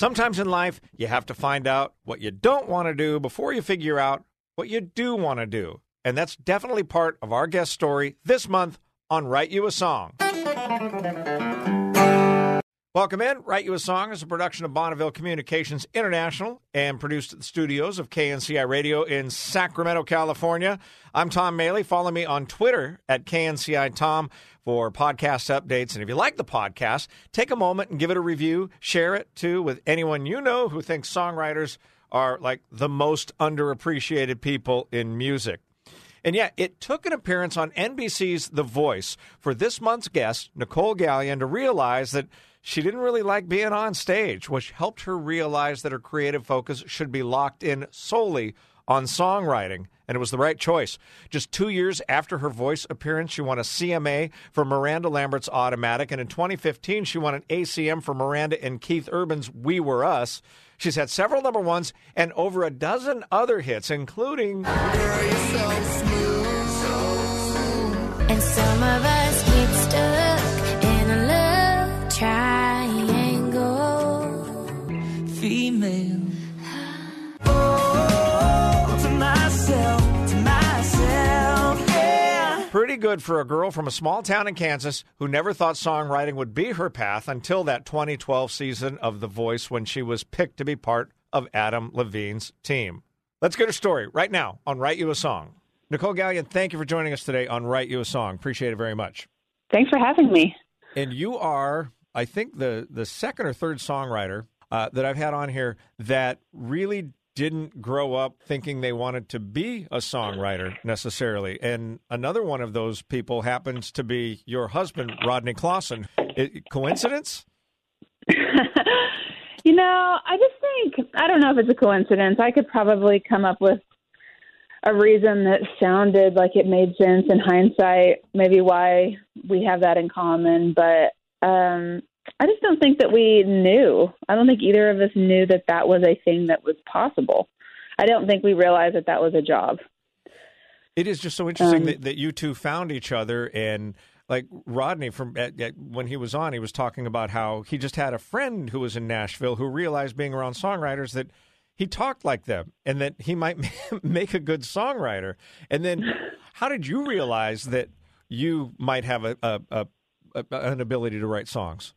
Sometimes in life, you have to find out what you don't want to do before you figure out what you do want to do. And that's definitely part of our guest story this month on Write You a Song. Welcome in. Write You a Song is a production of Bonneville Communications International and produced at the studios of KNCI Radio in Sacramento, California. I'm Tom Mailey. Follow me on Twitter at KNCI Tom for podcast updates. And if you like the podcast, take a moment and give it a review. Share it too with anyone you know who thinks songwriters are like the most underappreciated people in music. And yet, it took an appearance on NBC's The Voice for this month's guest, Nicolle Galyon, to realize that she didn't really like being on stage, which helped her realize that her creative focus should be locked in solely on songwriting. And it was the right choice. Just two years after her voice appearance, she won a CMA for Miranda Lambert's Automatic. And in 2015, she won an ACM for Miranda and Keith Urban's We Were Us. She's had several number ones and over a dozen other hits, including. And female. Oh, to myself, to myself, yeah. Pretty good for a girl from a small town in Kansas who never thought songwriting would be her path until that 2012 season of The Voice when she was picked to be part of Adam Levine's team. Let's get her story right now on Write You a Song. Nicolle Galyon, thank you for joining us today on Write You a Song. Appreciate it very much. Thanks for having me. And you are, I think, the the second or third songwriter uh, that I've had on here that really didn't grow up thinking they wanted to be a songwriter necessarily. And another one of those people happens to be your husband, Rodney Clawson. It, coincidence? you know, I just think I don't know if it's a coincidence. I could probably come up with a reason that sounded like it made sense in hindsight, maybe why we have that in common, but um I just don't think that we knew. I don't think either of us knew that that was a thing that was possible. I don't think we realized that that was a job. It is just so interesting Um, that, that you two found each other and like Rodney from at, at, when he was on, he was talking about how he just had a friend who was in Nashville who realized being around songwriters that he talked like them and that he might make a good songwriter. And then, how did you realize that you might have a, a, a, a an ability to write songs?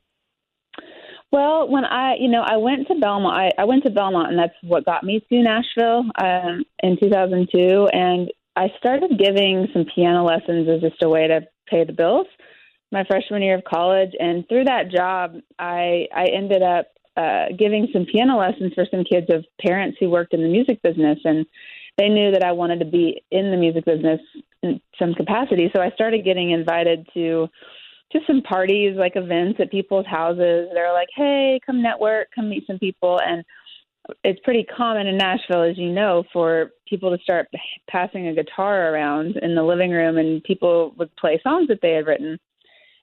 Well, when I, you know, I went to Belmont. I, I went to Belmont, and that's what got me to Nashville um, in 2002. And I started giving some piano lessons as just a way to pay the bills my freshman year of college. And through that job, I I ended up uh, giving some piano lessons for some kids of parents who worked in the music business, and they knew that I wanted to be in the music business in some capacity. So I started getting invited to just some parties, like events at people's houses. They're like, "Hey, come network, come meet some people." And it's pretty common in Nashville, as you know, for people to start passing a guitar around in the living room, and people would play songs that they had written.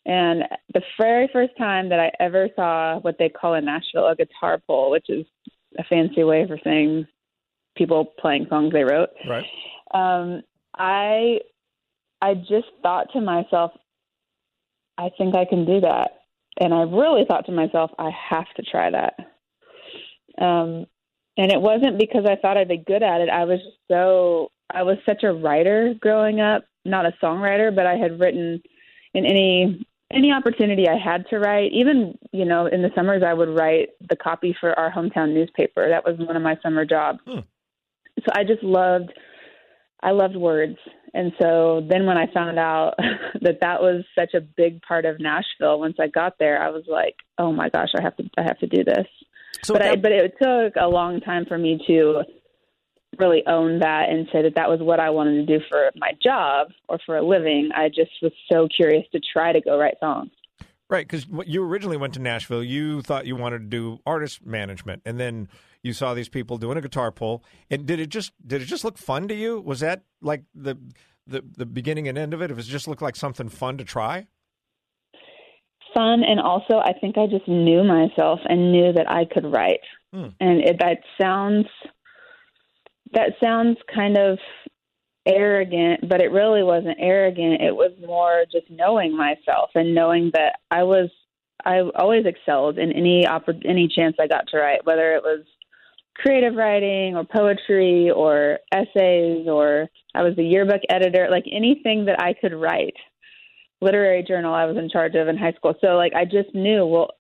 And the very first time that I ever saw what they call in Nashville a guitar pull, which is a fancy way for saying people playing songs they wrote, Right. um, I I just thought to myself, I think I can do that, and I really thought to myself, I have to try that. Um, and it wasn't because I thought I'd be good at it. I was so I was such a writer growing up, not a songwriter, but I had written in any any opportunity I had to write. Even you know, in the summers, I would write the copy for our hometown newspaper. That was one of my summer jobs. Hmm. So I just loved I loved words. And so then when I found out that that was such a big part of Nashville, once I got there, I was like, "Oh my gosh, I have to I have to do this." So but I, but it took a long time for me to really own that and say that that was what I wanted to do for my job or for a living. I just was so curious to try to go write songs. Right, because you originally went to Nashville, you thought you wanted to do artist management, and then you saw these people doing a guitar pull. And did it just did it just look fun to you? Was that like the the the beginning and end of it? If it just looked like something fun to try? Fun and also I think I just knew myself and knew that I could write. Hmm. And it, that sounds that sounds kind of arrogant, but it really wasn't arrogant. It was more just knowing myself and knowing that I was I always excelled in any oppor- any chance I got to write, whether it was creative writing or poetry or essays or I was the yearbook editor, like anything that I could write. Literary journal I was in charge of in high school. So like I just knew, well,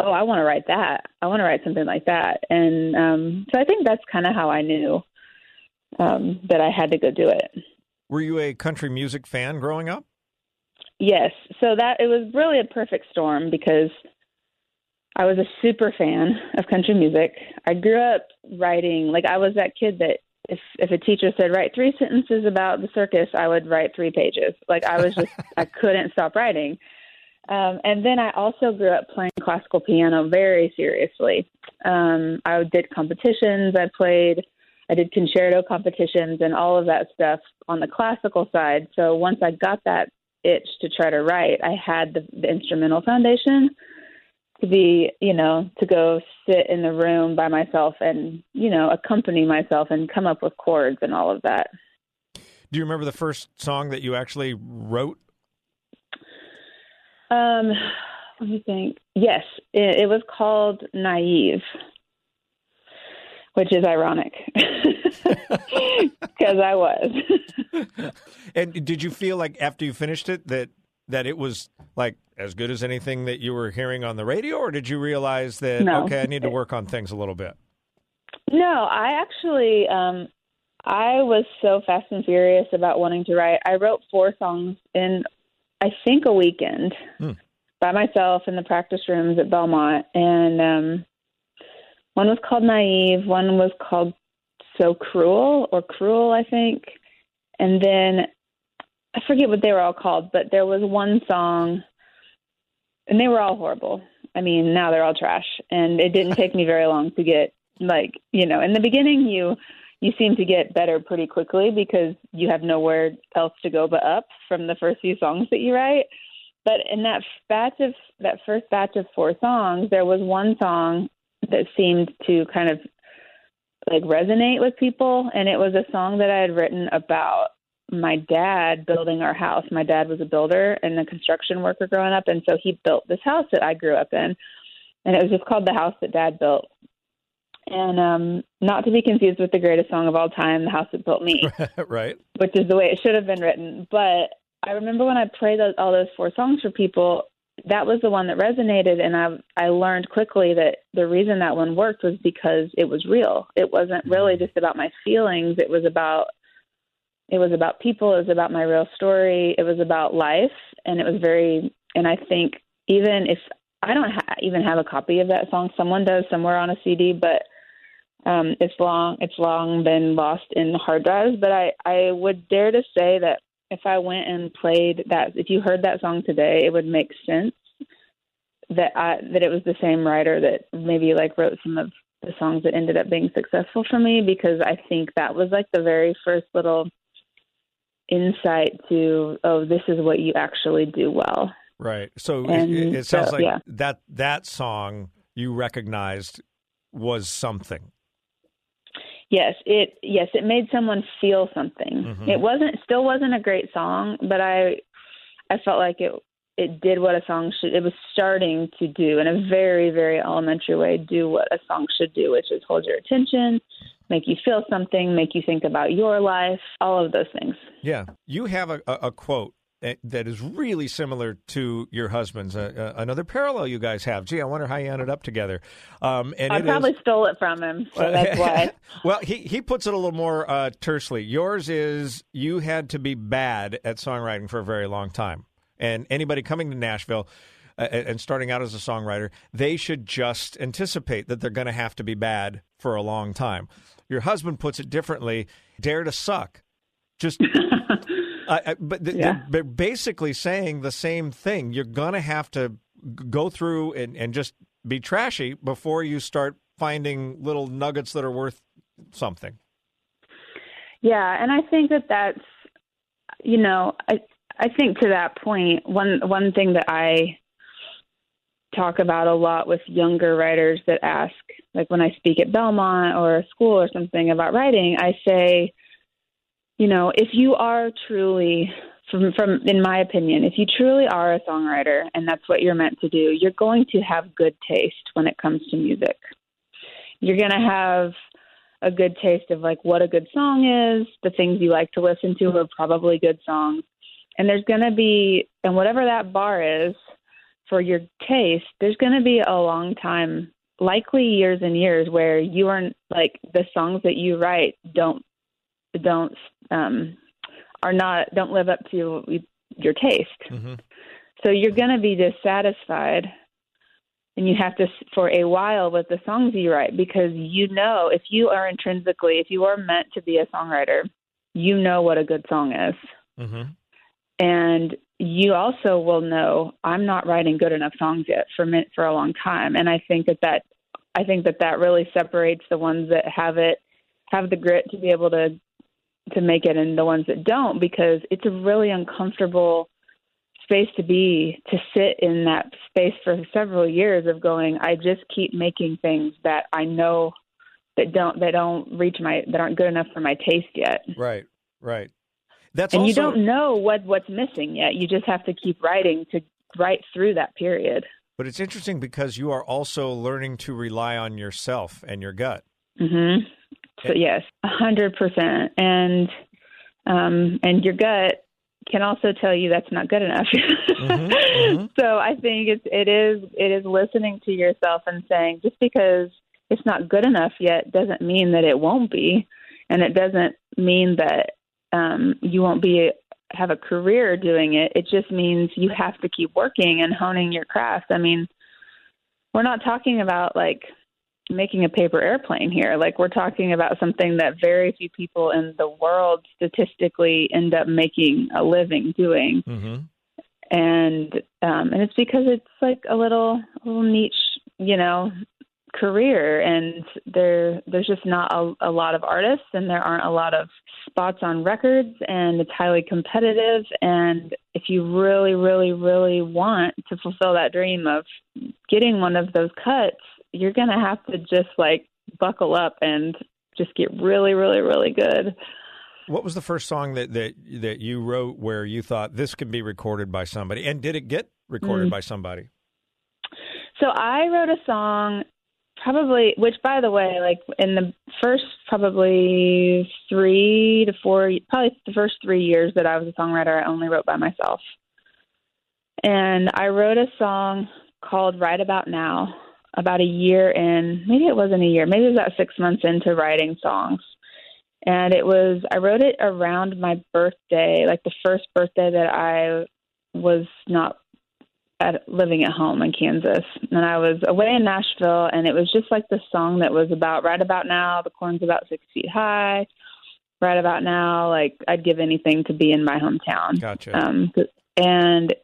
oh, I want to write that. I want to write something like that. And um so I think that's kind of how I knew um that I had to go do it. Were you a country music fan growing up? Yes. So that it was really a perfect storm because I was a super fan of country music. I grew up writing like I was that kid that if if a teacher said write three sentences about the circus, I would write three pages. Like I was just I couldn't stop writing. Um, and then I also grew up playing classical piano very seriously. Um, I did competitions. I played. I did concerto competitions and all of that stuff on the classical side. So once I got that itch to try to write, I had the, the instrumental foundation to be, you know, to go sit in the room by myself and, you know, accompany myself and come up with chords and all of that. Do you remember the first song that you actually wrote? Um, let me think. Yes, it, it was called Naive, which is ironic because I was. And did you feel like after you finished it that that it was like as good as anything that you were hearing on the radio, or did you realize that No. okay, I need to work on things a little bit? No, I actually um I was so fast and furious about wanting to write. I wrote four songs in I think a weekend Hmm. by myself in the practice rooms at Belmont and um one was called Naive, one was called So Cruel or Cruel, I think. And then I forget what they were all called, but there was one song and they were all horrible. I mean, now they're all trash. And it didn't take me very long to get like, you know, in the beginning you you seem to get better pretty quickly because you have nowhere else to go but up from the first few songs that you write. But in that batch of that first batch of four songs, there was one song that seemed to kind of like resonate with people and it was a song that I had written about my dad building our house. My dad was a builder and a construction worker growing up and so he built this house that I grew up in. And it was just called The House That Dad Built. And um not to be confused with the greatest song of all time, The House That Built Me right. which is the way it should have been written. But I remember when I played those, all those four songs for people, that was the one that resonated, and I I learned quickly that the reason that one worked was because it was real. It wasn't really just about my feelings. It was about it was about people. It was about my real story. It was about life, and it was very. And I think even if I don't ha- even have a copy of that song, someone does somewhere on a CD, but um, it's long it's long been lost in hard drives. But I I would dare to say that if I went and played that, if you heard that song today, it would make sense that I that it was the same writer that maybe like wrote some of the songs that ended up being successful for me because I think that was like the very first little insight to oh this is what you actually do well. Right. So it, And it sounds so, like yeah. that that song you recognized was something. Yes, it yes, it made someone feel something. Mhm. It wasn't still wasn't a great song, but I I felt like it it did what a song should it was starting to do in a very very elementary way do what a song should do, which is hold your attention, make you feel something, make you think about your life, all of those things. Yeah. You have a, a, quote that that is really similar to your husband's. Uh, uh, another parallel you guys have. Gee, I wonder how you ended up together. Um, and I it is- probably stole it from him, so that's why. well, he he puts it a little more uh, tersely. Yours is you had to be bad at songwriting for a very long time, and anybody coming to Nashville. Uh, and starting out as a songwriter, they should just anticipate that they're going to have to be bad for a long time. Your husband puts it differently: dare to suck. Just, I I- but th- Yeah. they're basically saying the same thing. You're going to have to go through and, and just be trashy before you start finding little nuggets that are worth something. Yeah, and I think that that's you know, I I think to that point, one one thing that I talk about a lot with younger writers that ask like when I speak at Belmont or a school or something about writing, I say, you know, if you are truly from from in my opinion, if you truly are a songwriter and that's what you're meant to do, you're going to have good taste when it comes to music. You're going to have a good taste of like what a good song is, the things you like to listen to are probably good songs. And there's going to be and whatever that bar is for your taste, there's going to be a long time likely years and years where you aren't like the songs that you write don't don't um are not don't live up to your taste. hmm So you're going to be dissatisfied and you have to for a while with the songs you write because you know if you are intrinsically if you are meant to be a songwriter, you know what a good song is. hmm And you also will know I'm not writing good enough songs yet for for a long time and I think that that I think that that really separates the ones that have it have the grit to be able to to make it and the ones that don't because it's a really uncomfortable space to be to sit in that space for several years of going I just keep making things that I know that don't that don't reach my that aren't good enough for my taste yet Right, right. That's and also you don't know what what's missing yet. You just have to keep writing to write through that period. But it's interesting because you are also learning to rely on yourself and your gut. mhm so yes a hundred percent. And um and your gut can also tell you that's not good enough. Mhm, mhm. so i think it's it is it is listening to yourself and saying just because it's not good enough yet doesn't mean that it won't be. And it doesn't mean that um you won't be have a career doing it. It just means you have to keep working and honing your craft. I mean we're not talking about like making a paper airplane here. Like we're talking about something that very few people in the world statistically end up making a living doing. Hmm and um and it's because it's like a little a little niche you know career and there there's just not a, a lot of artists and there aren't a lot of spots on records and it's highly competitive and if you really really really want to fulfill that dream of getting one of those cuts you're going to have to just like buckle up and just get really really really good What was the first song that, that that you wrote where you thought this could be recorded by somebody, and did it get recorded Mm. by somebody? So I wrote a song probably which by the way, like in the first probably 3 to 4 probably the first 3 years that I was a songwriter, I only wrote by myself. And I wrote a song called Right About Now about a year in, maybe it wasn't a year, maybe it was about 6 months into writing songs. And it was I wrote it around my birthday, like the first birthday that I was not at living at home in Kansas, and I was away in Nashville, and it was just like the song that was about right about now. The corn's about six feet high. Right about now, like I'd give anything to be in my hometown. Gotcha. Um, and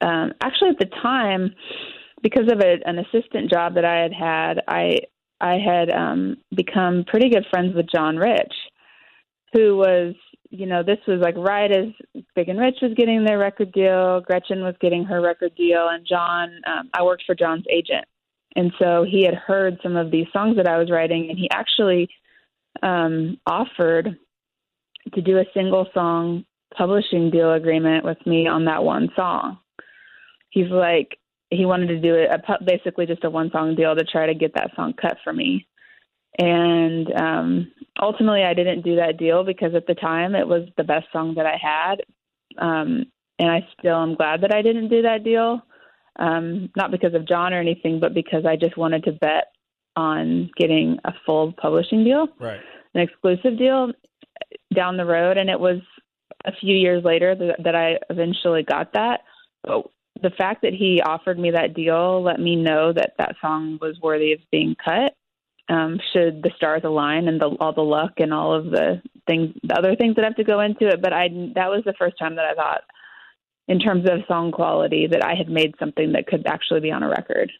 um, actually, at the time, because of a, an assistant job that I had had, I I had um, become pretty good friends with John Rich, who was you know this was like right as Big and Rich was getting their record deal, Gretchen was getting her record deal, and John um, I worked for John's agent, and so he had heard some of these songs that I was writing, and he actually um, offered to do a single song publishing deal agreement with me on that one song. He's like, he wanted to do it a, basically just a one song deal to try to get that song cut for me. And um, ultimately, I didn't do that deal because at the time it was the best song that I had. Um, and I still am glad that I didn't do that deal. Um, not because of John or anything, but because I just wanted to bet on getting a full publishing deal right. an exclusive deal down the road, and it was a few years later that, that I eventually got that. But the fact that he offered me that deal let me know that that song was worthy of being cut. Um, should the stars align and the, all the luck and all of the things, the other things that have to go into it, but I that was the first time that I thought, in terms of song quality, that I had made something that could actually be on a record.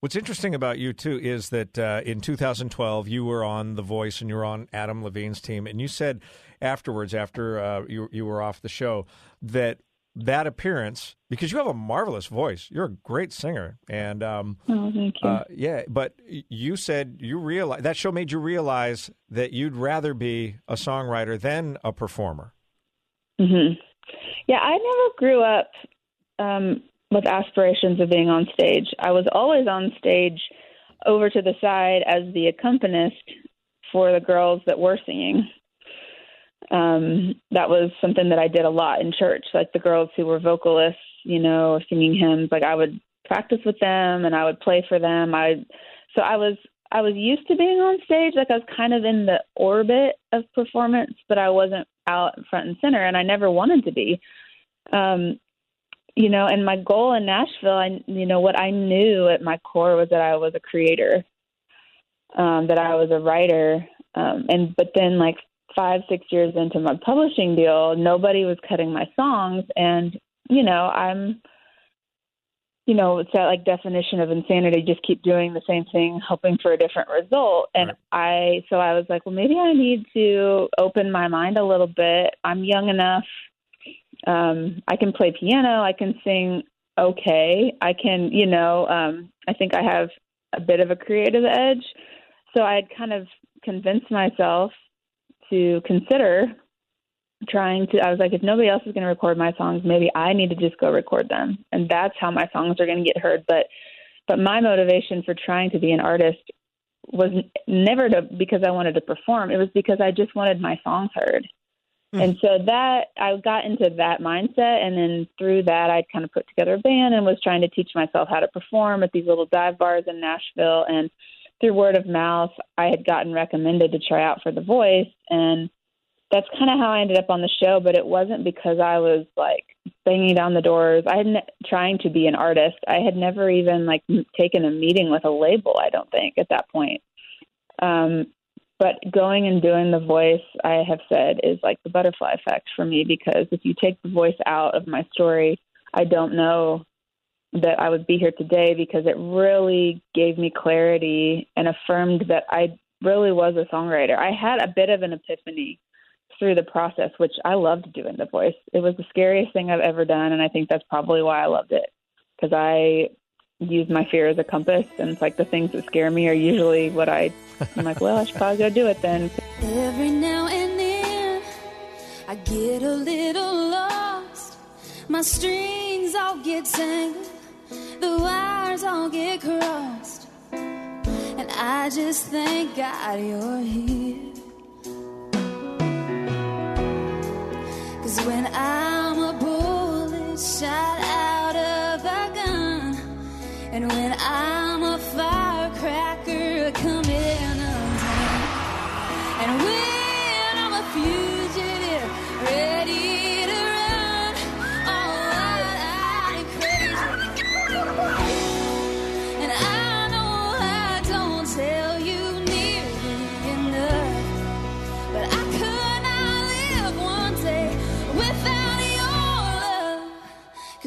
What's interesting about you too is that uh, in 2012 you were on The Voice and you were on Adam Levine's team, and you said afterwards, after uh, you you were off the show, that that appearance because you have a marvelous voice, you're a great singer, and um, Oh, thank you. uh, yeah, but you said you realize that show made you realize that you'd rather be a songwriter than a performer. Mm-hmm. Yeah, I never grew up um, with aspirations of being on stage. I was always on stage over to the side as the accompanist for the girls that were singing. Um, that was something that I did a lot in church. Like the girls who were vocalists, you know, singing hymns, like I would practice with them and I would play for them. I so I was I was used to being on stage, like I was kind of in the orbit of performance, but I wasn't out front and center, and I never wanted to be. Um, you know, and my goal in Nashville, I you know what I knew at my core was that I was a creator, um, that I was a writer, um, and but then like five six years into my publishing deal, nobody was cutting my songs, and you know I'm you know, it's that like definition of insanity, just keep doing the same thing, hoping for a different result. And I, so I was like, well, maybe I need to open my mind a little bit. I'm young enough. Um, I can play piano. I can sing okay. I can, you know, um, I think I have a bit of a creative edge. So I had kind of convinced myself to consider trying to I was like if nobody else is going to record my songs maybe I need to just go record them. And that's how my songs are going to get heard. But but my motivation for trying to be an artist was never to because I wanted to perform. It was because I just wanted my songs heard. Hmm. And so that I got into that mindset. And then through that I kind of put together a band and was trying to teach myself how to perform at these little dive bars in Nashville. And through word of mouth I had gotten recommended to try out for the voice and that's kind of how I ended up on the show, but it wasn't because I was like banging down the doors. I had trying to be an artist. I had never even like taken a meeting with a label. I don't think at that point. Um, but going and doing the voice, I have said, is like the butterfly effect for me because if you take the voice out of my story, I don't know that I would be here today because it really gave me clarity and affirmed that I really was a songwriter. I had a bit of an epiphany through the process, which I loved doing the voice. It was the scariest thing I've ever done, and I think that's probably why I loved it because I use my fear as a compass, and it's like the things that scare me are usually what I. I'm like, well, I should probably go do it then. Every now and then, I get a little lost. My strings all get tangled, the wires all get crossed. And I just thank God you're here. Cause when I'm a bullet shot out of a gun, and when I'm a firecracker coming undone. And when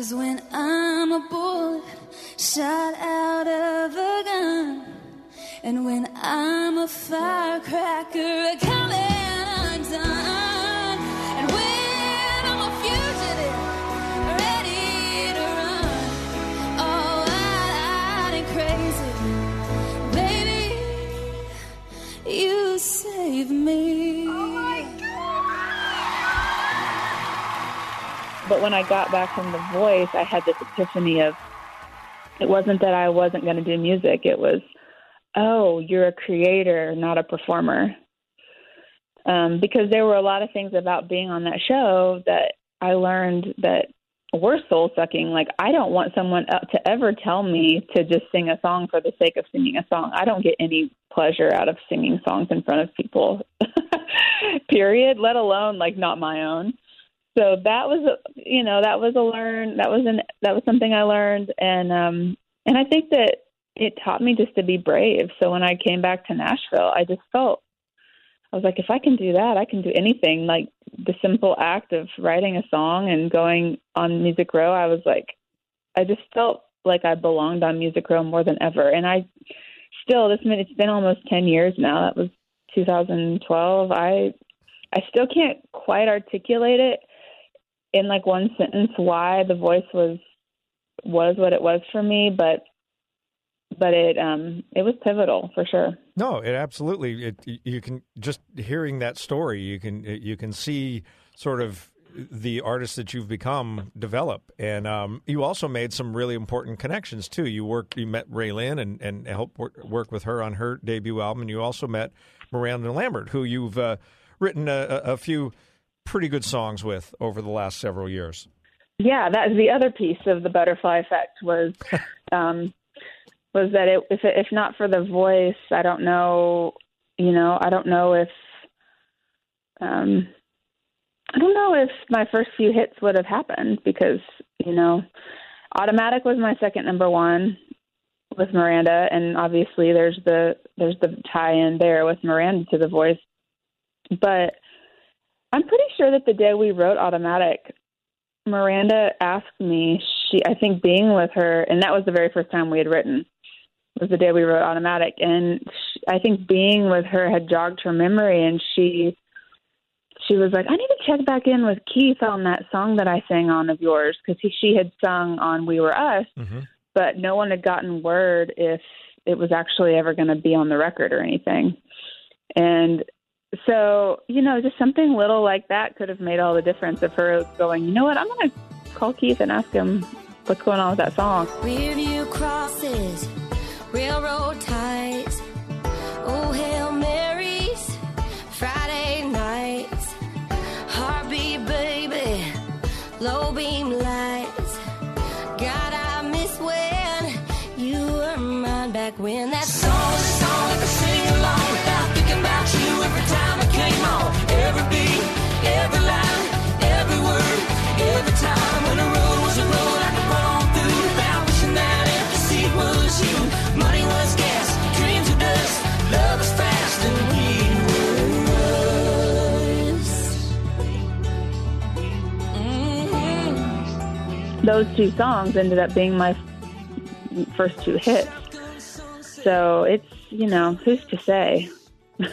Cause when I'm a bullet shot out of a gun, and when I'm a firecracker coming undone, and when I'm a fugitive, ready to run, all wild and crazy, baby, you save me. But when I got back from the voice, I had this epiphany of it wasn't that I wasn't going to do music. It was, oh, you're a creator, not a performer. Um, because there were a lot of things about being on that show that I learned that were soul sucking. Like, I don't want someone to ever tell me to just sing a song for the sake of singing a song. I don't get any pleasure out of singing songs in front of people, period, let alone like not my own so that was you know that was a learn that was an that was something i learned. And um and i think that it taught me just to be brave. So when i came back to nashville i just felt i was like if i can do that i can do anything. Like the simple act of writing a song and going on music row i was like i just felt like i belonged on music row more than ever. And i still this minute it's been almost 10 years now. That was 2012 i i still can't quite articulate it in like one sentence why the voice was was what it was for me, but but it um it was pivotal for sure. No, it absolutely. It you can just hearing that story, you can you can see sort of the artist that you've become develop. And um, you also made some really important connections too. You worked, you met RaeLynn and and helped work, work with her on her debut album, and you also met Miranda Lambert, who you've uh, written a, a few pretty good songs with over the last several years. Yeah, that is the other piece of the butterfly effect was um, was that it, if if not for the voice, I don't know, you know, I don't know if um, I don't know if my first few hits would have happened because you know, automatic was my second number one with Miranda, and obviously there's the there's the tie-in there with Miranda to the voice, but I'm pretty sure that the day we wrote automatic Miranda asked me, she I think being with her, and that was the very first time we had written, was the day we wrote Automatic, and she, I think being with her had jogged her memory, and she she was like, I need to check back in with Keith on that song that I sang on of yours because she had sung on We Were Us, Mm-hmm. but no one had gotten word if it was actually ever going to be on the record or anything, and so you know just something little like that could have made all the difference of her going you know what i'm to call keith and ask him what's going on with that song Rearview crosses, railroad ties, oh Hail Marys, Friday nights, heartbeat baby, low beam lights. God, I miss when you were mine back when that song those two songs ended up being my first two hits so it's you know who's to say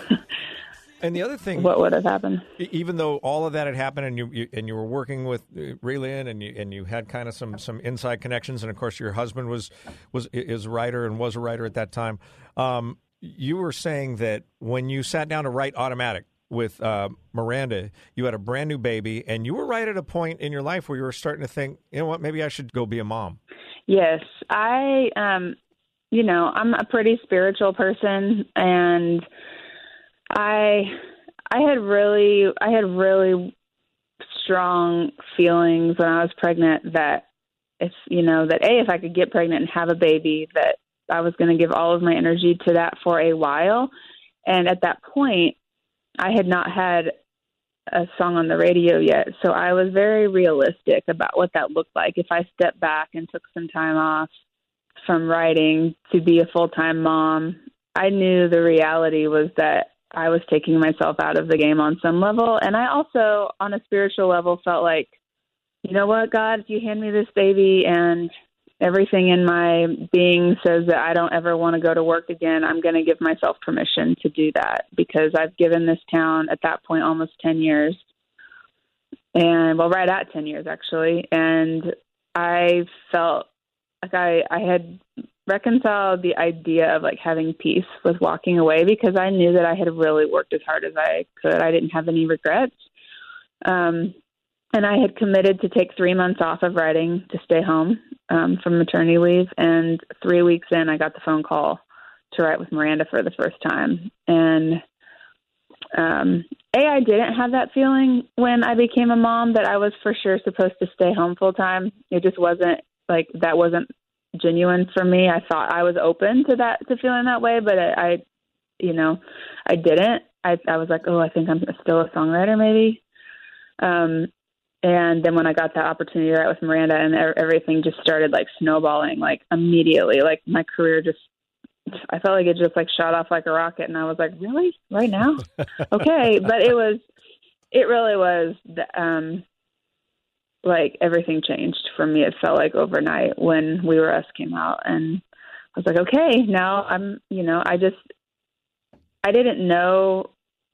And the other thing, what would have happened even though all of that had happened and you, you and you were working with uh, RaeLynn and you and you had kind of some some inside connections and of course your husband was was is a writer and was a writer at that time. Um, you were saying that when you sat down to write Automatic with uh, Miranda, you had a brand new baby and you were right at a point in your life where you were starting to think, you know what, maybe I should go be a mom. Yes, I um you know, I'm a pretty spiritual person and I I had really I had really strong feelings when I was pregnant that if you know that a if I could get pregnant and have a baby that I was going to give all of my energy to that for a while. And at that point I had not had a song on the radio yet so I was very realistic about what that looked like if I stepped back and took some time off from writing to be a full-time mom I knew the reality was that I was taking myself out of the game on some level. And I also, on a spiritual level, felt like, you know what, God, if you hand me this baby and everything in my being says that I don't ever want to go to work again, I'm going to give myself permission to do that because I've given this town at that point almost 10 years. And well, right at 10 years actually. And I felt like I, I had reconciled the idea of like having peace with walking away because I knew that I had really worked as hard as I could. I didn't have any regrets. Um, and I had committed to take three months off of writing to stay home um, from maternity leave. And three weeks in, I got the phone call to write with Miranda for the first time. And um, A, I didn't have that feeling when I became a mom that I was for sure supposed to stay home full time. It just wasn't like that wasn't genuine for me. I thought I was open to that to feeling that way, but I, I you know, I didn't. I I was like, oh, I think I'm still a songwriter, maybe. Um, and then when I got that opportunity to write with Miranda, and everything just started like snowballing, like immediately. Like my career just, I felt like it just like shot off like a rocket, and I was like, really, right now? okay, but it was, it really was. the- Um, like everything changed for me. It felt like overnight when We Were Us came out, and I was like, okay, now I'm, you know, I just, I didn't know,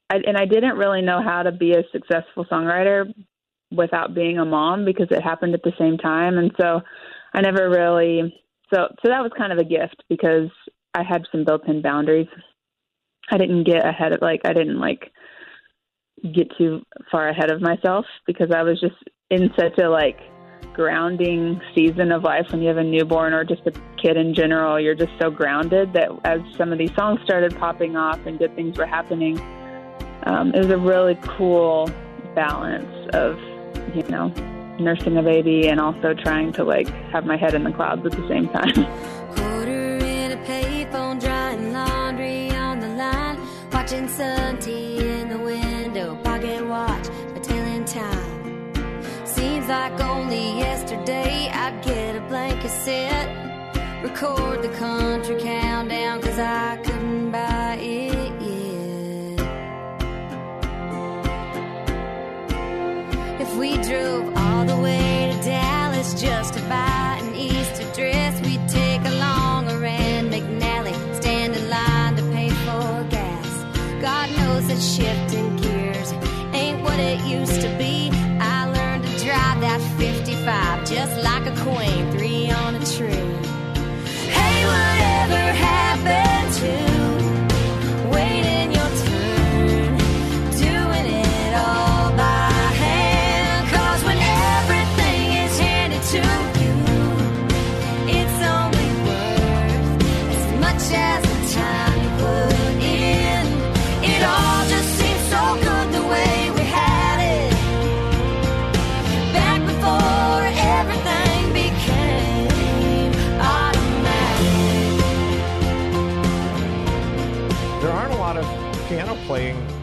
I, and I didn't really know how to be a successful songwriter without being a mom because it happened at the same time, and so I never really, so so that was kind of a gift because I had some built-in boundaries. I didn't get ahead of like I didn't like get too far ahead of myself because I was just in such a like grounding season of life when you have a newborn or just a kid in general. You're just so grounded that as some of these songs started popping off and good things were happening, um, it was a really cool balance of, you know, nursing a baby and also trying to like have my head in the clouds at the same time. Quarter in a payphone, drying laundry on the line, watching sun tea in the window, pocket watch, but telling time. Seems like only yesterday I'd get a blank cassette, record the country countdown, cause I couldn't buy it drove all the way to Dallas just to buy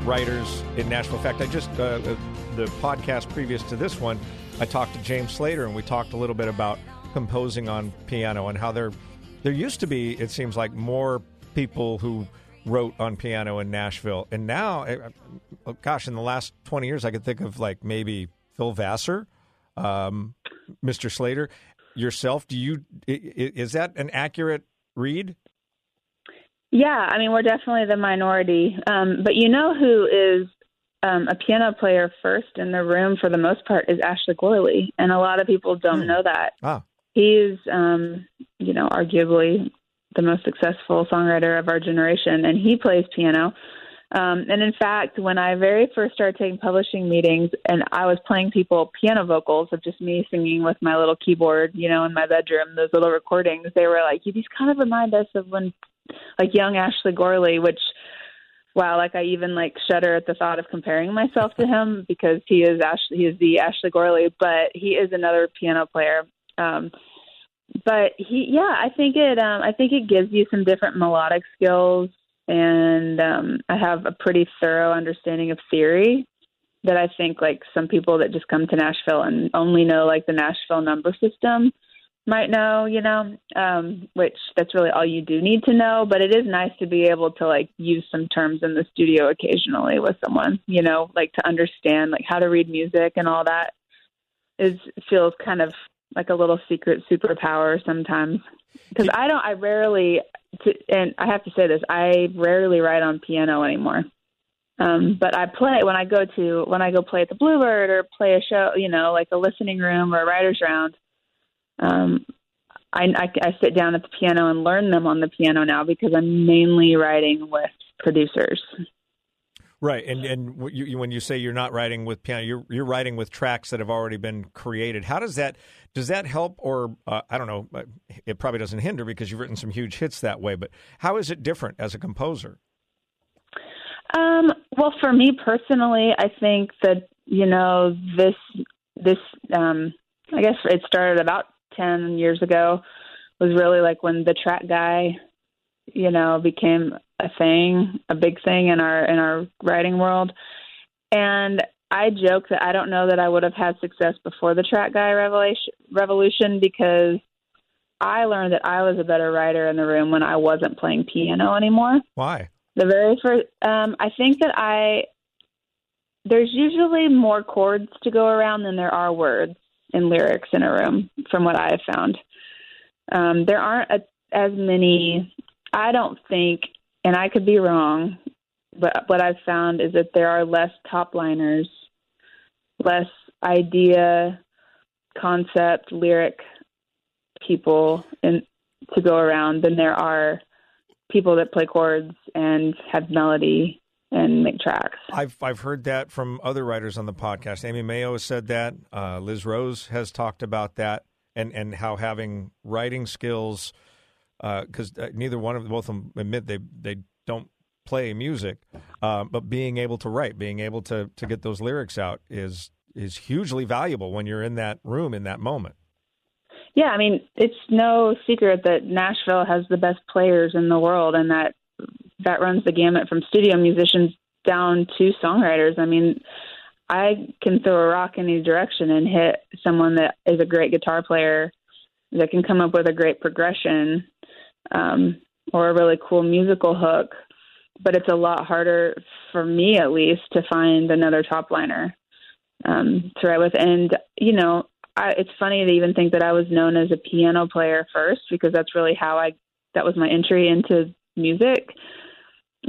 writers in Nashville. In fact, I just, uh, uh, the podcast previous to this one, I talked to James Slater and we talked a little bit about composing on piano and how there, there used to be, it seems like, more people who wrote on piano in Nashville. And now, uh, uh, gosh, in the last 20 years, I could think of like maybe Phil Vassar, um, Mr. Slater, yourself. Do you, is that an accurate read? Yeah, I mean, we're definitely the minority. Um, but you know who is um, a piano player first in the room for the most part is Ashley Gorley. And a lot of people don't Hmm. know that. Ah, He's, um, you know, arguably the most successful songwriter of our generation, and he plays piano. Um, and in fact, when I very first started taking publishing meetings and I was playing people piano vocals of just me singing with my little keyboard, you know, in my bedroom, those little recordings, they were like, You these kind of remind us of when, like, young Ashley Gorley, which, wow, like I even like shudder at the thought of comparing myself to him because he is Ashley, he is the Ashley Gorley, but he is another piano player. Um, but he, yeah, I think it, um, I think it gives you some different melodic skills and um, I have a pretty thorough understanding of theory that I think like some people that just come to Nashville and only know like the Nashville number system might know, you know, um, which that's really all you do need to know. But it is nice to be able to like use some terms in the studio occasionally with someone, you know, like to understand like how to read music and all that is feels kind of like a little secret superpower sometimes because I don't, I rarely, to, and I have to say this, I rarely write on piano anymore. Um, but I play when I go to when I go play at the Bluebird or play a show, you know, like a listening room or a writers round. Um, I, I, I sit down at the piano and learn them on the piano now because I'm mainly writing with producers. Right, and and you, you- when you say you're not writing with piano, you're you're writing with tracks that have already been created. How does that does that help, or uh, I don't know? uh, It probably doesn't hinder because you've written some huge hits that way. But how is it different as a composer? Um, well, for me personally, I think that you know this this um, I guess it started about ten years ago. Was really like when the track guy, you know, became a thing, a big thing in our in our writing world. And I joke that I don't know that I would have had success before the track guy revelation revolution because I learned that I was a better writer in the room when I wasn't playing piano anymore. Why? The very first, um, I think that I there's usually more chords to go around than there are words in lyrics in a room, from what I have found. Um, there aren't a, as many. I don't think, and I could be wrong, but what I've found is that there are less top liners, less idea, concept, lyric people in to go around than there are people that play chords and have melody and make tracks. I've I've heard that from other writers on the podcast. Amy Mayo has said that. Uh, Liz Rose has talked about that, and and how having writing skills, because uh, neither one of both of them admit they they don't play music, uh, but being able to write, being able to to get those lyrics out is is hugely valuable when you're in that room in that moment. Yeah, I mean, it's no secret that Nashville has the best players in the world, and that that runs the gamut from studio musicians down to songwriters. I mean, I can throw a rock in any direction and hit someone that is a great guitar player that can come up with a great progression um, or a really cool musical hook. But it's a lot harder for me, at least, to find another top liner um, to write with. And you know, I, it's funny to even think that I was known as a piano player first because that's really how I that was my entry into music.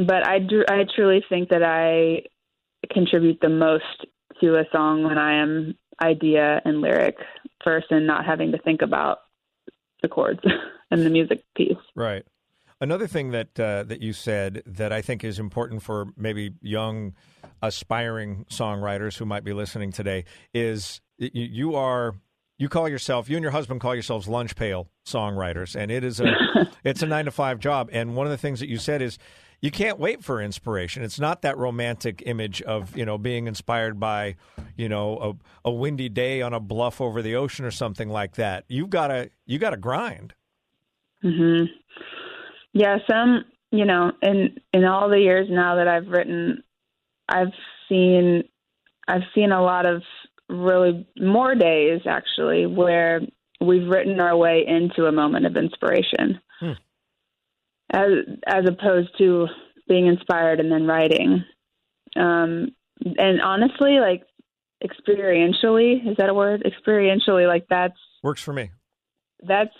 But I I truly think that I contribute the most to a song when I am idea and lyric first and not having to think about the chords and the music piece. Right. Another thing that uh, that you said that I think is important for maybe young aspiring songwriters who might be listening today is you are you call yourself you and your husband call yourselves lunch pail songwriters and it is a it's a 9 to 5 job and one of the things that you said is you can't wait for inspiration. It's not that romantic image of you know being inspired by you know a, a windy day on a bluff over the ocean or something like that. You've got to you got to grind. Mhm. Yeah, some you know in in all the years now that I've written, I've seen I've seen a lot of really more days actually where we've written our way into a moment of inspiration Hmm. As as opposed to being inspired and then writing. Um and honestly like experientially is that a word? Experientially like that's Works for me. that's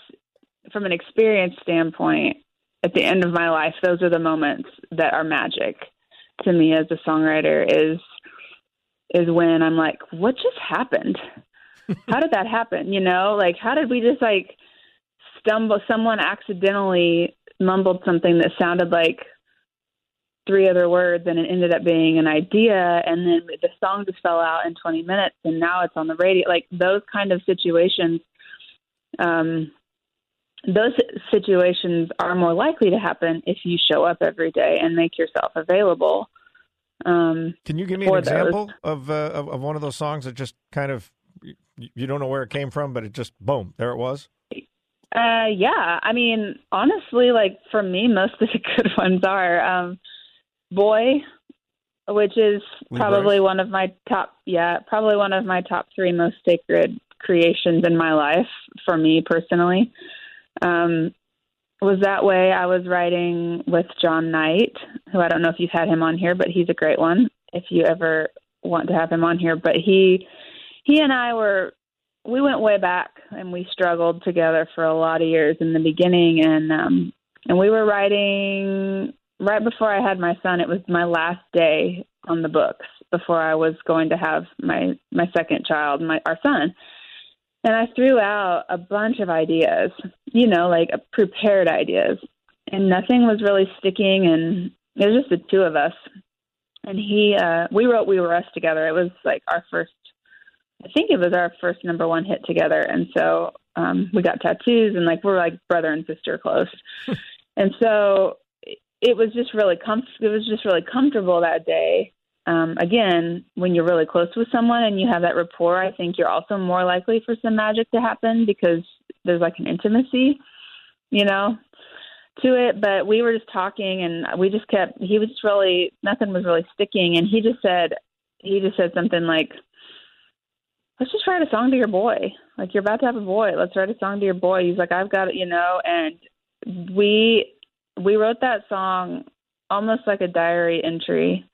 from an experience standpoint at the end of my life those are the moments that are magic to me as a songwriter is is when i'm like what just happened? How did that happen? You know like how did we just like stumble someone accidentally mumbled something that sounded like three other words and it ended up being an idea and then the song just fell out in 20 minutes and now it's on the radio like those kind of situations um those situations are more likely to happen if you show up every day and make yourself available um Can you give me an those. example of, uh, of of one of those songs that just kind of you don't know where it came from, but it just boom, there it was. Uh, yeah. I mean, honestly, like for me, most of the good ones are um, "Boy," which is Lee probably Brice? one of my top. Yeah, probably one of my top three most sacred creations in my life for me personally. Um, was that way? I was writing with Jon Nite, who I don't know if you've had him on here, but he's a great one. If you ever want to have him on here, but he he and I were we went way back and we struggled together for a lot of years in the beginning. And um and we were writing right before I had my son it was my last day on the books before I was going to have my my second child my our son. And I threw out a bunch of ideas you know like prepared ideas. And nothing was really sticking. And it was just the two of us. And he uh we wrote we were us together. It was like our first I think it was our first number one hit together, and so um, we got tattoos and like we're like brother and sister close, and so it was just really com- it was just really comfortable that day. Um, again, when you're really close with someone and you have that rapport, I think you're also more likely for some magic to happen because there's like an intimacy, you know, to it. But we were just talking and we just kept. He was just really nothing was really sticking, and he just said he just said something like let's just write a song to your boy. Like you're about to have a boy. Let's write a song to your boy. He's like, I've got it, you know. And we we wrote that song almost like a diary entry,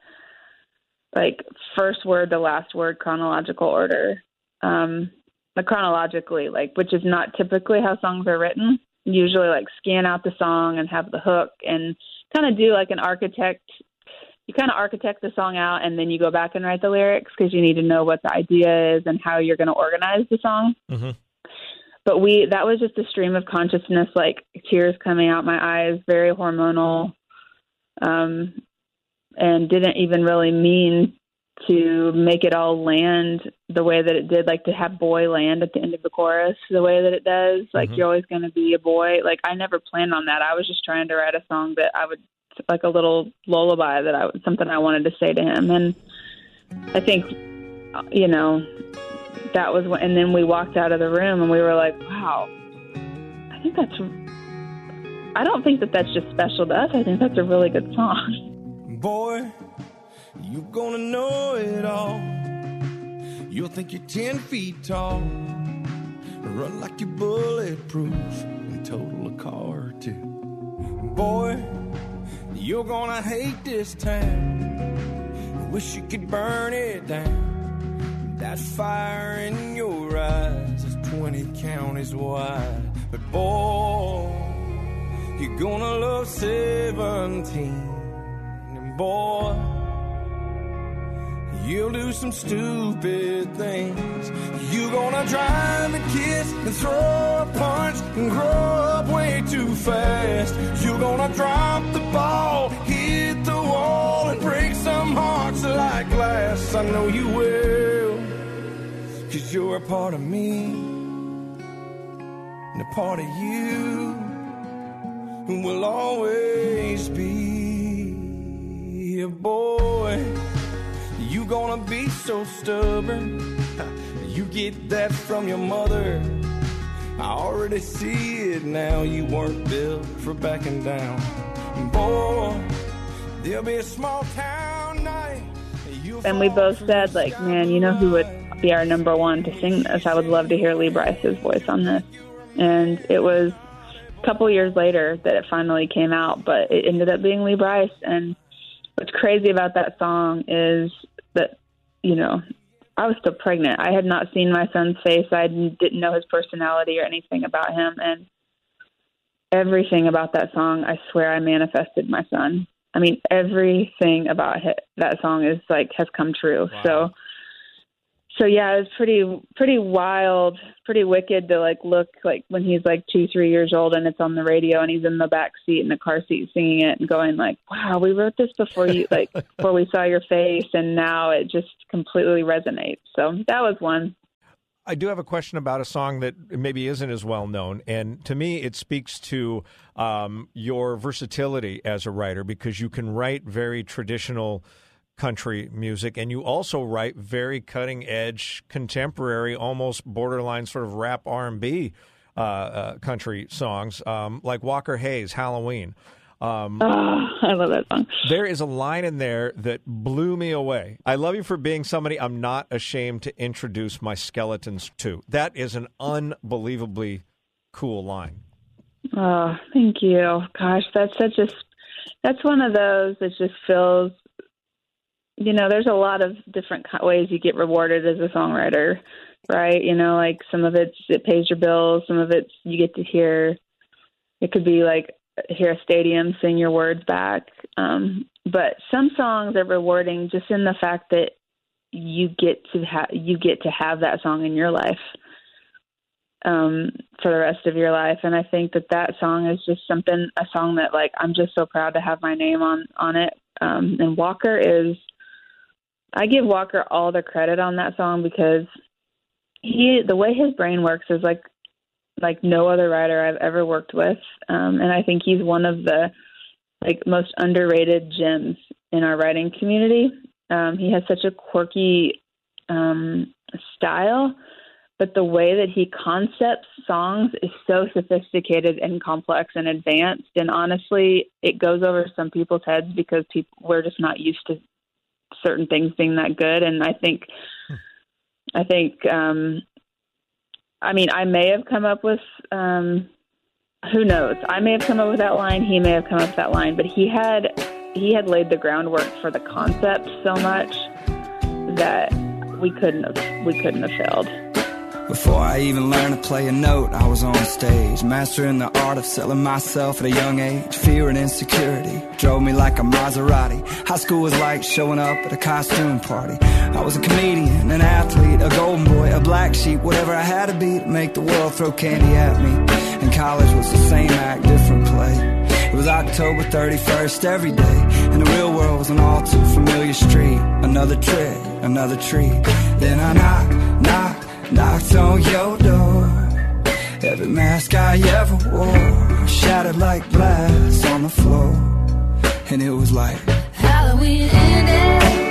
like first word to last word chronological order. Um, like chronologically, like which is not typically how songs are written. Usually, like scan out the song and have the hook and kind of do like an architect you kind of architect the song out and then you go back and write the lyrics because you need to know what the idea is and how you're going to organize the song. hmm But we that was just a stream of consciousness, like tears coming out my eyes, very hormonal. Um, and didn't even really mean to make it all land the way that it did, like to have boy land at the end of the chorus the way that it does. Like Mhm. you're always going to be a boy. Like I never planned on that. I was just trying to write a song that I would like a little lullaby that I was something I wanted to say to him, and I think uh, you know that was when. And then we walked out of the room and we were like, wow, I think that's. I don't think that that's just special to us. I think that's a really good song. Boy, you're gonna know it all. You'll think you're ten feet tall. Run like you're bulletproof and total a car or two. Boy, you're gonna hate this town. Wish you could burn it down. That fire in your eyes is 20 counties wide. But boy, you're gonna love 17. And boy, you'll do some stupid things. You're gonna drive and kiss and throw a punch and grow up way too fast. You're gonna drop the ball, hit the wall, and break some hearts like glass. I know you will, cause you're a part of me and a part of you Who will always be a boy. You gonna be so stubborn. You get that from your mother. I already see it now. You weren't built for backing down. Boy, there'll be a small town night. And we both said, like, man, you know who would be our number one to sing this? I would love to hear Lee Brice's voice on this. And it was a couple years later that it finally came out, but it ended up being Lee Bryce. And what's crazy about that song is you know, I was still pregnant. I had not seen my son's face. I didn't know his personality or anything about him. And everything about that song, I swear I manifested my son. I mean, everything about that song is like has come true. So, so yeah, it was pretty pretty wild, pretty wicked to like look like when he's like two, three years old and it's on the radio and he's in the back seat in the car seat singing it and going like, "Wow, we wrote this before you like before we saw your face, and now it just completely resonates." So that was one. I do have a question about a song that maybe isn't as well known, and to me, it speaks to um, your versatility as a writer because you can write very traditional country music, and you also write very cutting edge, contemporary, almost borderline sort of rap R and B uh, uh, country songs, um, like Walker Hayes' "Halloween." Um, Oh, I love that song. there is a line in there that blew me away. I love you for being somebody I'm not ashamed to introduce my skeletons to. That is an unbelievably cool line. Oh, thank you. Gosh, that's such a that's one of those that just feels you know, there's a lot of different ways you get rewarded as a songwriter, right? You know, like some of it's it pays your bills, some of it's you get to hear it could be like hear a stadium sing your words back. Um, but some songs are rewarding just in the fact that you get to have you get to have that song in your life um, for the rest of your life. And I think that that song is just something, a song that like I'm just so proud to have my name on on it. Um, and Walker is, I give Walker all the credit on that song because he, the way his brain works is like like no other writer I've ever worked with. Um, and I think he's one of the like most underrated gems in our writing community. Um, he has such a quirky um, style but the way that he concepts songs is so sophisticated and complex and advanced and honestly it goes over some people's heads because people we're just not used to certain things being that good. And i think i think um i mean i may have come up with um who knows? I may have come up with that line. He may have come up with that line. But he had he had laid the groundwork for the concept so much that we couldn't have we couldn't have failed Before I even learned to play a note, I was on stage, mastering the art of selling myself at a young age. Fear and insecurity drove me like a Maserati. High school was like showing up at a costume party. I was a comedian, an athlete, a golden boy, a black sheep, whatever I had to be to make the world throw candy at me. And college was the same act, different play. It was October 31st every day, and the real world was an all too familiar street. Another trick, another treat. Then I knock, knocked, knocked on your door. Every mask I ever wore shattered like glass on the floor. And it was like, Halloween ended.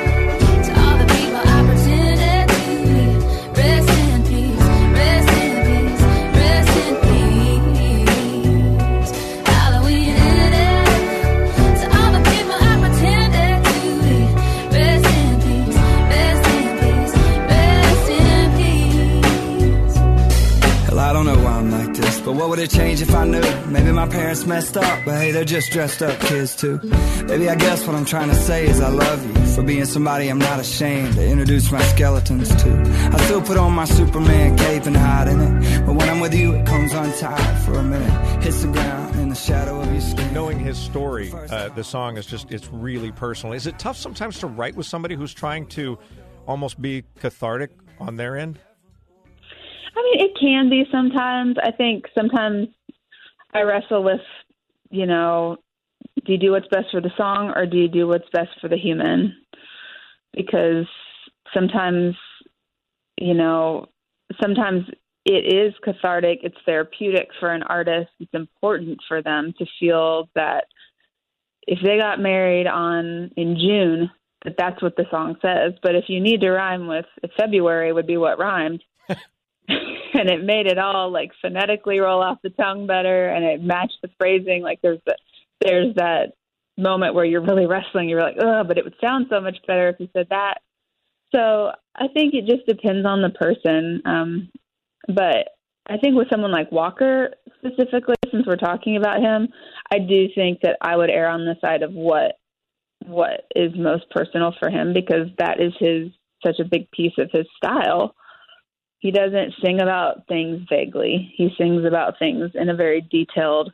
But what would it change if I knew? Maybe my parents messed up, but hey, they're just dressed up kids too. Maybe I guess what I'm trying to say is I love you for being somebody I'm not ashamed to introduce my skeletons to. I still put on my Superman cape and hide in it, but when I'm with you, it comes untied for a minute, hits the ground in the shadow of your skin. Knowing his story, uh, the song is just, it's really personal. Is it tough sometimes to write with somebody who's trying to almost be cathartic on their end? I mean, it can be sometimes. I think sometimes I wrestle with, you know, do you do what's best for the song or do you do what's best for the human? Because sometimes, you know, sometimes it is cathartic, it's therapeutic for an artist. It's important for them to feel that if they got married on in June, that that's what the song says. But if you need to rhyme with February would be what rhymed, and it made it all like phonetically roll off the tongue better and it matched the phrasing. Like there's the, there's that moment where you're really wrestling. You're like oh but it would sound so much better if you said that. So i think it just depends on the person um but i think with someone like walker specifically since we're talking about him i do think that i would err on the side of what what is most personal for him because that is his such a big piece of his style he doesn't sing about things vaguely. He sings about things in a very detailed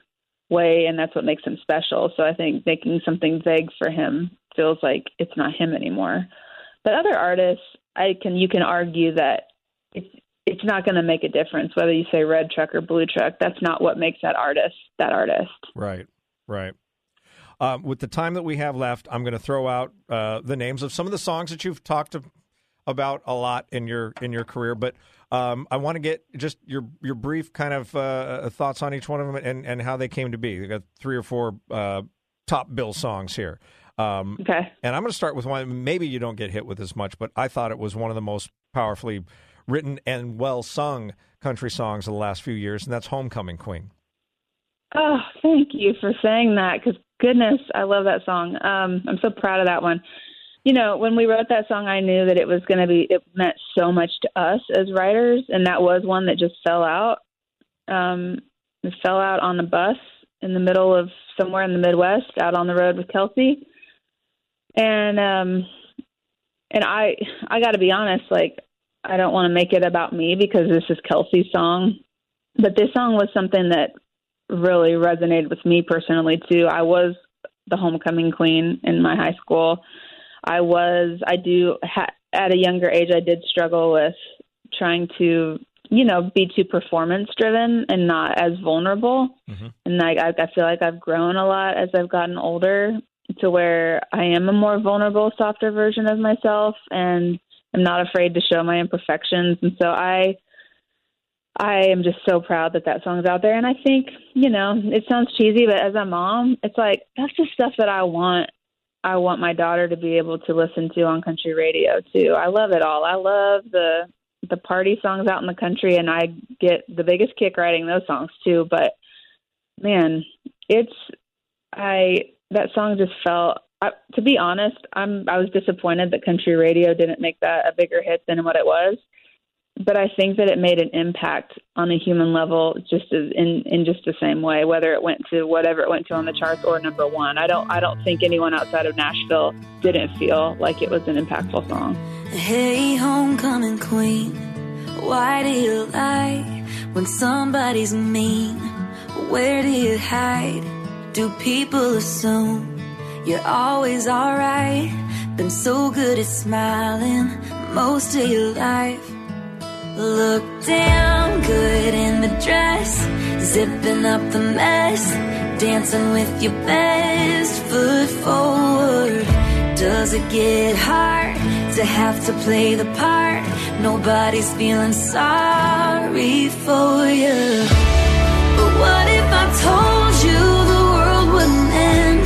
way, and that's what makes him special. So I think making something vague for him feels like it's not him anymore. But other artists, I can you can argue that it's it's not going to make a difference whether you say red truck or blue truck. That's not what makes that artist that artist. Right, right. Um, with the time that we have left, I'm going to throw out uh, the names of some of the songs that you've talked about a lot in your in your career, but um, I want to get just your your brief kind of uh, thoughts on each one of them and, and how they came to be. We got three or four uh, top bill songs here. Um, Okay. and I'm going to start with one. Maybe you don't get hit with as much, but I thought it was one of the most powerfully written and well sung country songs of the last few years, and that's "Homecoming Queen." Oh, thank you for saying that because goodness, I love that song. Um, I'm so proud of that one. You know, when we wrote that song, I knew that it was going to be, it meant so much to us as writers, and that was one that just fell out. Um, it fell out on a bus in the middle of somewhere in the Midwest, out on the road with Kelsea, and um, and I, I got to be honest, like I don't want to make it about me because this is Kelsea's song, but this song was something that really resonated with me personally too. I was the homecoming queen in my high school. I was I do ha- at a younger age I did struggle with trying to you know be too performance driven and not as vulnerable. Mm-hmm. And like, I I feel like I've grown a lot as I've gotten older to where I am a more vulnerable, softer version of myself and I'm not afraid to show my imperfections. And so I I am just so proud that that song's out there. And I think, you know, it sounds cheesy, but as a mom, it's like that's the stuff that I want. I want my daughter to be able to listen to on country radio too. I love it all. I love the the party songs out in the country, and I get the biggest kick writing those songs too. But man, it's I that song just felt. I, to be honest, I'm I was disappointed that country radio didn't make that a bigger hit than what it was but I think that it made an impact on a human level, just as in in just the same way, whether it went to whatever it went to on the charts or number one. I don't I don't think anyone outside of Nashville didn't feel like it was an impactful song. Hey, homecoming queen, why do you lie when somebody's mean? Where do you hide? Do people assume you're always alright? Been so good at smiling most of your life. Look damn good in the dress, zipping up the mess. dancing with your best foot forward. Does it get hard to have to play the part? Nobody's feeling sorry for you. But what if I told you the world wouldn't end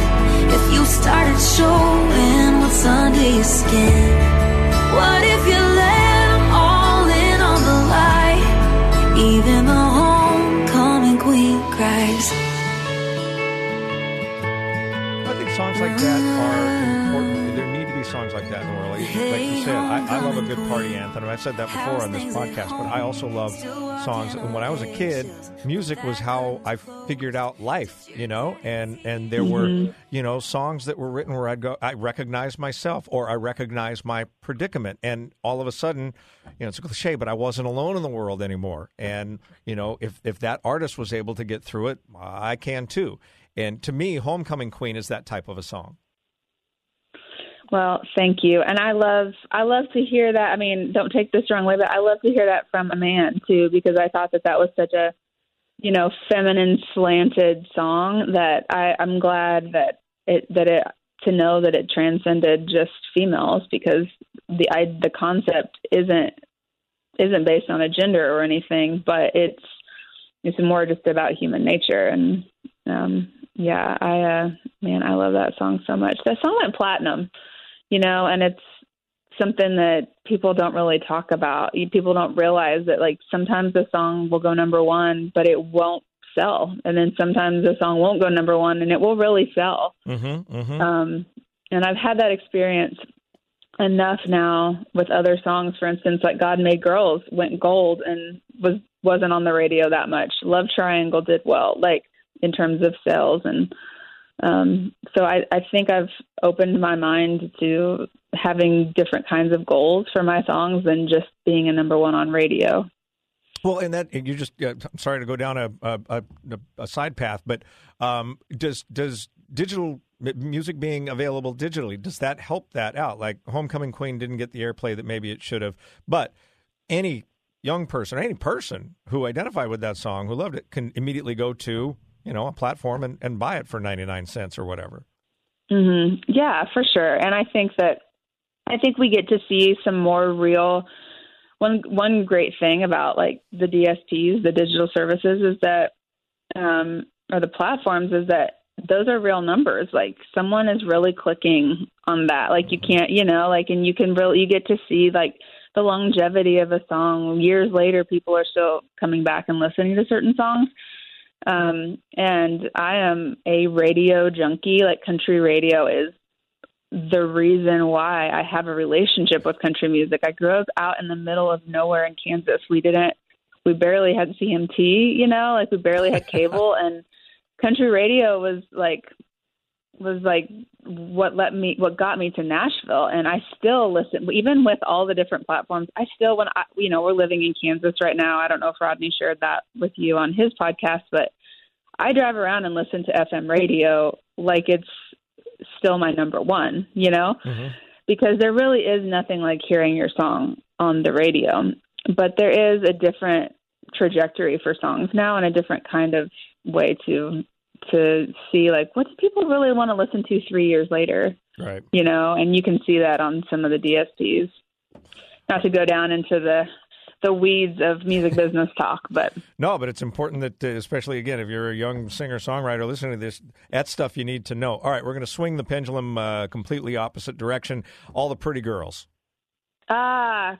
if you started showing what's under your skin? What if you songs like that are important. There need to be songs like that in the world. Like, like you said, I, I love a good party anthem. I've said that before on this podcast, but I also love songs. And when I was a kid, music was how I figured out life, you know, and, and there were, mm-hmm. you know, songs that were written where I'd go, I recognize myself or I recognize my predicament. And all of a sudden, you know, it's a cliche, but I wasn't alone in the world anymore. And, you know, if, if that artist was able to get through it, I can too. And to me, Homecoming Queen is that type of a song. Well, thank you. And I love I love to hear that. I mean, don't take this wrong way, but I love to hear that from a man too because I thought that that was such a you know, feminine slanted song that I I'm glad that it that it to know that it transcended just females because the I the concept isn't isn't based on a gender or anything, but it's it's more just about human nature and um yeah, I uh man, I love that song so much. That song went platinum, you know, and it's something that people don't really talk about. People don't realize that like sometimes the song will go number 1, but it won't sell. And then sometimes the song won't go number 1 and it will really sell. Mm-hmm. Mm-hmm. Um, and I've had that experience enough now with other songs. For instance, like "God Made Girls" went gold and was wasn't on the radio that much. "Love Triangle" did well, like in terms of sales, and um, so I, I think I've opened my mind to having different kinds of goals for my songs than just being a number one on radio. Well, and that you just uh, I'm sorry to go down a a, a, side path, but um, does does digital music being available digitally does that help that out? Like Homecoming Queen didn't get the airplay that maybe it should have, but any young person or any person who identified with that song who loved it can immediately go to you know a platform and, and buy it for 99 cents or whatever. hmm Yeah, for sure. And I think that I think we get to see some more real. One one great thing about like the DSPs, the digital services, is that um, or the platforms is that those are real numbers. Like someone is really clicking on that. Like you can't, you know, like and you can really you get to see like the longevity of a song. Years later, people are still coming back and listening to certain songs. Um, and I am a radio junkie. Like country radio is the reason why I have a relationship with country music. I grew up out in the middle of nowhere in Kansas. We didn't, we barely had CMT, you know, like we barely had cable, and country radio was like, was like what let me, what got me to Nashville. And I still listen, even with all the different platforms. I still, when I, you know, we're living in Kansas right now. I don't know if Rodney shared that with you on his podcast, but I drive around and listen to FM radio like it's still my number one, you know, mm-hmm. because there really is nothing like hearing your song on the radio. But there is a different trajectory for songs now and a different kind of way to to see like what do people really want to listen to three years later, Right. you know, and you can see that on some of the DSPs. Not to go down into the the weeds of music business talk, but No, but it's important that, uh, especially again, if you're a young singer songwriter listening to this, that's stuff you need to know. All right, we're going to swing the pendulum uh, completely opposite direction. All the pretty girls. Ah,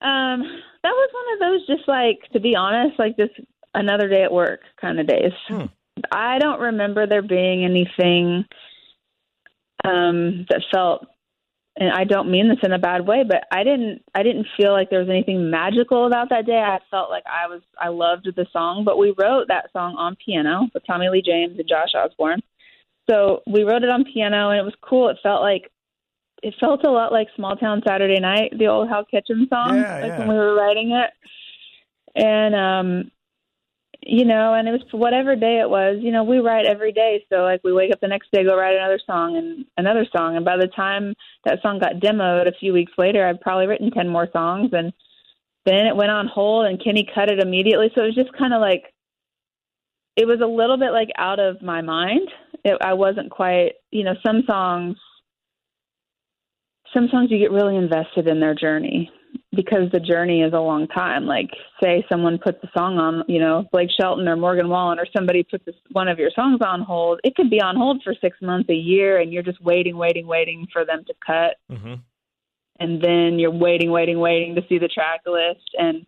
um, that was one of those just like to be honest, like just another day at work kind of days. I don't remember there being anything um that felt and I don't mean this in a bad way, but I didn't I didn't feel like there was anything magical about that day. I felt like I was I loved the song, but we wrote that song on piano with Tommy Lee James and Josh Osborne. So we wrote it on piano and it was cool. It felt like it felt a lot like Small Town Saturday Night, the old Hal Ketchum song, Yeah, like yeah. when we were writing it. And um you know, and it was whatever day it was, you know, we write every day. So like we wake up the next day, go write another song and another song. And by the time that song got demoed a few weeks later, I'd probably written 10 more songs. And then it went on hold and Kenny cut it immediately. So it was just kind of like, it was a little bit like out of my mind. It, I wasn't quite, you know, some songs some songs you get really invested in their journey because the journey is a long time. Like, say someone puts a song on, you know, Blake Shelton or Morgan Wallen, or somebody puts this, one of your songs on hold. It could be on hold for six months, a year, and you're just waiting, waiting, waiting for them to cut. Mm-hmm. And then you're waiting, waiting, waiting to see the track list. And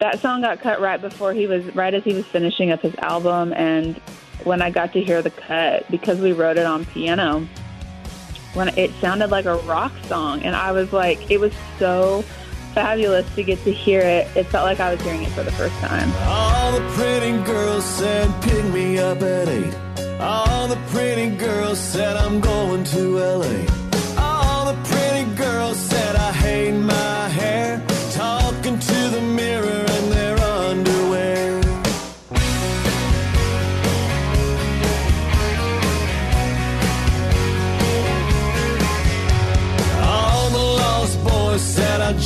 that song got cut right before he was, right as he was finishing up his album. And when I got to hear the cut, because we wrote it on piano, when it sounded like a rock song, and I was like, it was so fabulous to get to hear it. It felt like I was hearing it for the first time. All the pretty girls said, pick me up at eight. All the pretty girls said, I'm going to LA. All the pretty girls said, I hate my hair.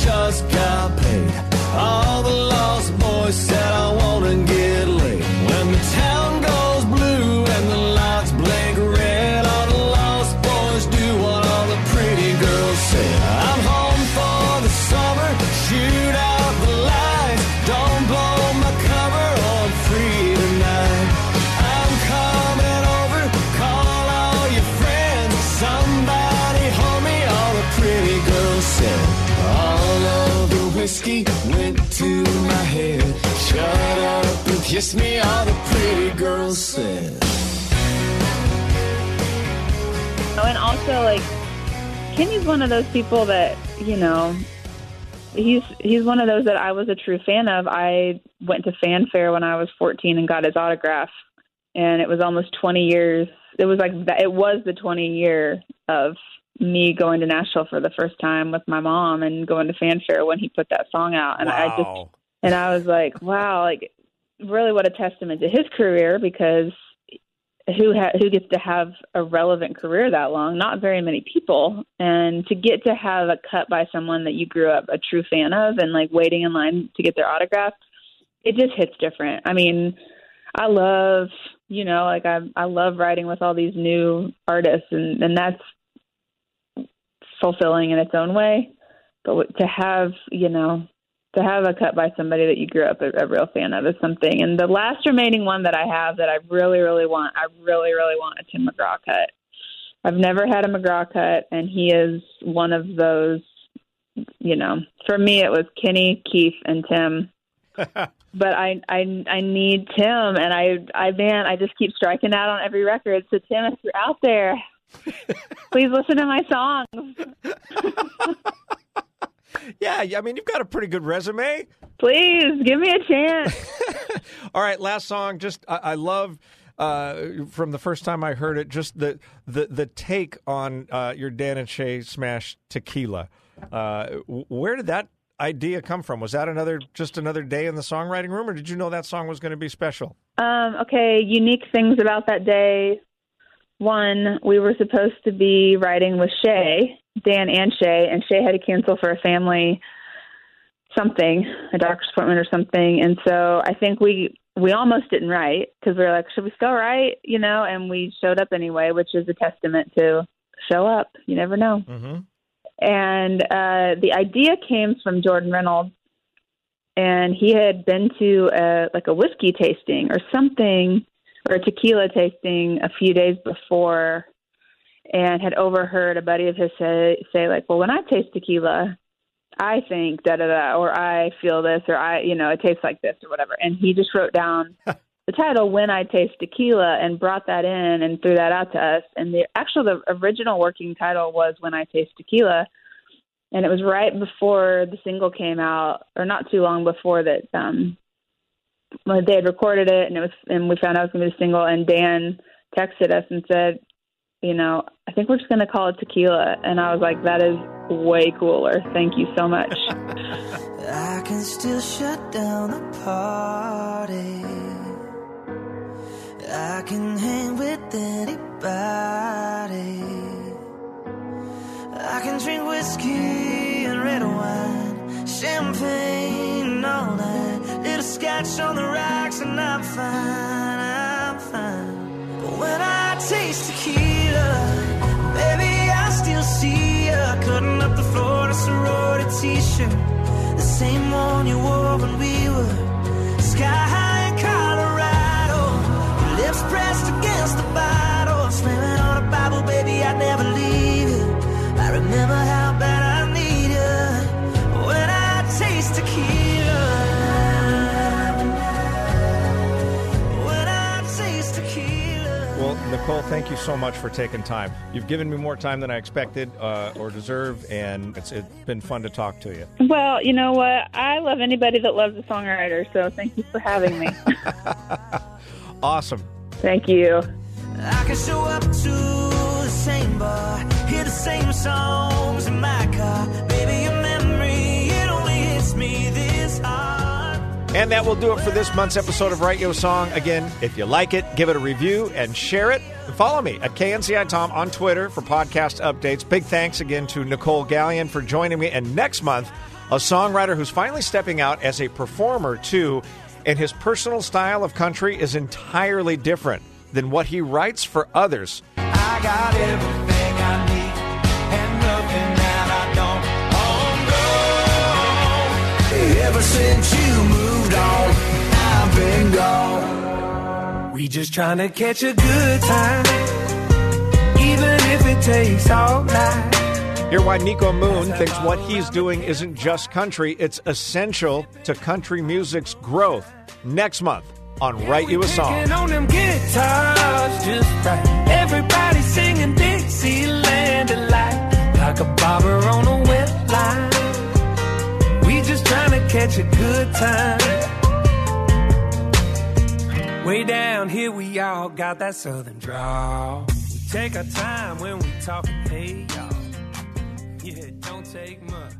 Just got paid. All the lost boys said Oh, and also like Kenny's one of those people that you know he's he's one of those that I was a true fan of. I went to Fan Fair when I was 14 and got his autograph, and it was almost 20 years. It was like that. It was the 20 year of me going to Nashville for the first time with my mom and going to Fan Fair when he put that song out, and I just and I was like, wow, like really what a testament to his career because who ha- who gets to have a relevant career that long? Not very many people, and to get to have a cut by someone that you grew up a true fan of and like waiting in line to get their autograph, it just hits different. I mean, I love you know like I I love writing with all these new artists, and and that's fulfilling in its own way. But to have you know to have a cut by somebody that you grew up a, a real fan of is something. And the last remaining one that I have that I really, really want, I really, really want a Tim McGraw cut. I've never had a McGraw cut, and he is one of those. You know, for me, it was Kenny, Keith, and Tim. but I, I, I need Tim, and I, I man, I just keep striking out on every record. So Tim, if you're out there, please listen to my songs. Yeah, I mean, you've got a pretty good resume. Please give me a chance. All right, last song. Just I, I love uh, from the first time I heard it, just the the the take on uh, your Dan and Shay smash Tequila. Uh, where did that idea come from? Was that another just another day in the songwriting room, or did you know that song was going to be special? Um, okay, unique things about that day. One, we were supposed to be writing with Shay, Dan and Shay, and Shay had to cancel for a family something, a doctor's appointment or something. And so I think we we almost didn't write because we were like, should we still write? You know, and we showed up anyway, which is a testament to show up. You never know. Mm-hmm. And uh, the idea came from Jordan Reynolds, and he had been to a, like a whiskey tasting or something, or tequila tasting a few days before, and had overheard a buddy of his say, say like, "Well, when I taste tequila, I think da da da, or I feel this, or I, you know, it tastes like this, or whatever." And he just wrote down the title "When I Taste Tequila" and brought that in and threw that out to us. And the actual, the original working title was "When I Taste Tequila." and it was right before the single came out, or not too long before that. Um, they had recorded it, and it was, and we found out it was going to be a single. And Dan texted us and said, "You know, I think we're just going to call it Tequila." And I was like, "That is way cooler. Thank you so much." I can still shut down the party. I can hang with anybody. I can drink whiskey and red wine, champagne all night. Scotch on the rocks, and I'm fine. I'm fine. But when I taste tequila, baby, I still see ya cutting up the floor in a sorority t-shirt, the same one you wore when we were sky high in Colorado. Your lips pressed against the bottle, slamming on a Bible, baby, I'd never leave you. I remember how bad Nicolle, thank you so much for taking time. You've given me more time than I expected uh, or deserve, and it's, it's been fun to talk to you. Well, you know what? I love anybody that loves a songwriter, so thank you for having me. Awesome. thank you. I can show up to the same bar, hear the same songs in my car. Baby, your memory, it only hits me this hard. And that will do it for this month's episode of Write You a Song. Again, if you like it, give it a review and share it. And follow me at KNCI Tom on Twitter for podcast updates. Big thanks again to Nicolle Galyon for joining me. And next month, a songwriter who's finally stepping out as a performer too. And his personal style of country is entirely different than what he writes for others. I got Gone. We just trying to catch a good time, even if it takes all night. Hear why Niko Moon thinks what he's doing isn't just country, it's essential to country music's growth. Next month on Write You a Song. On them guitars just right. Everybody singing Dixieland alike, like a bobber on a wet line. We just trying to catch a good time. Way down here, we all got that southern drawl. We take our time when we talking, hey y'all. Yeah, don't take much.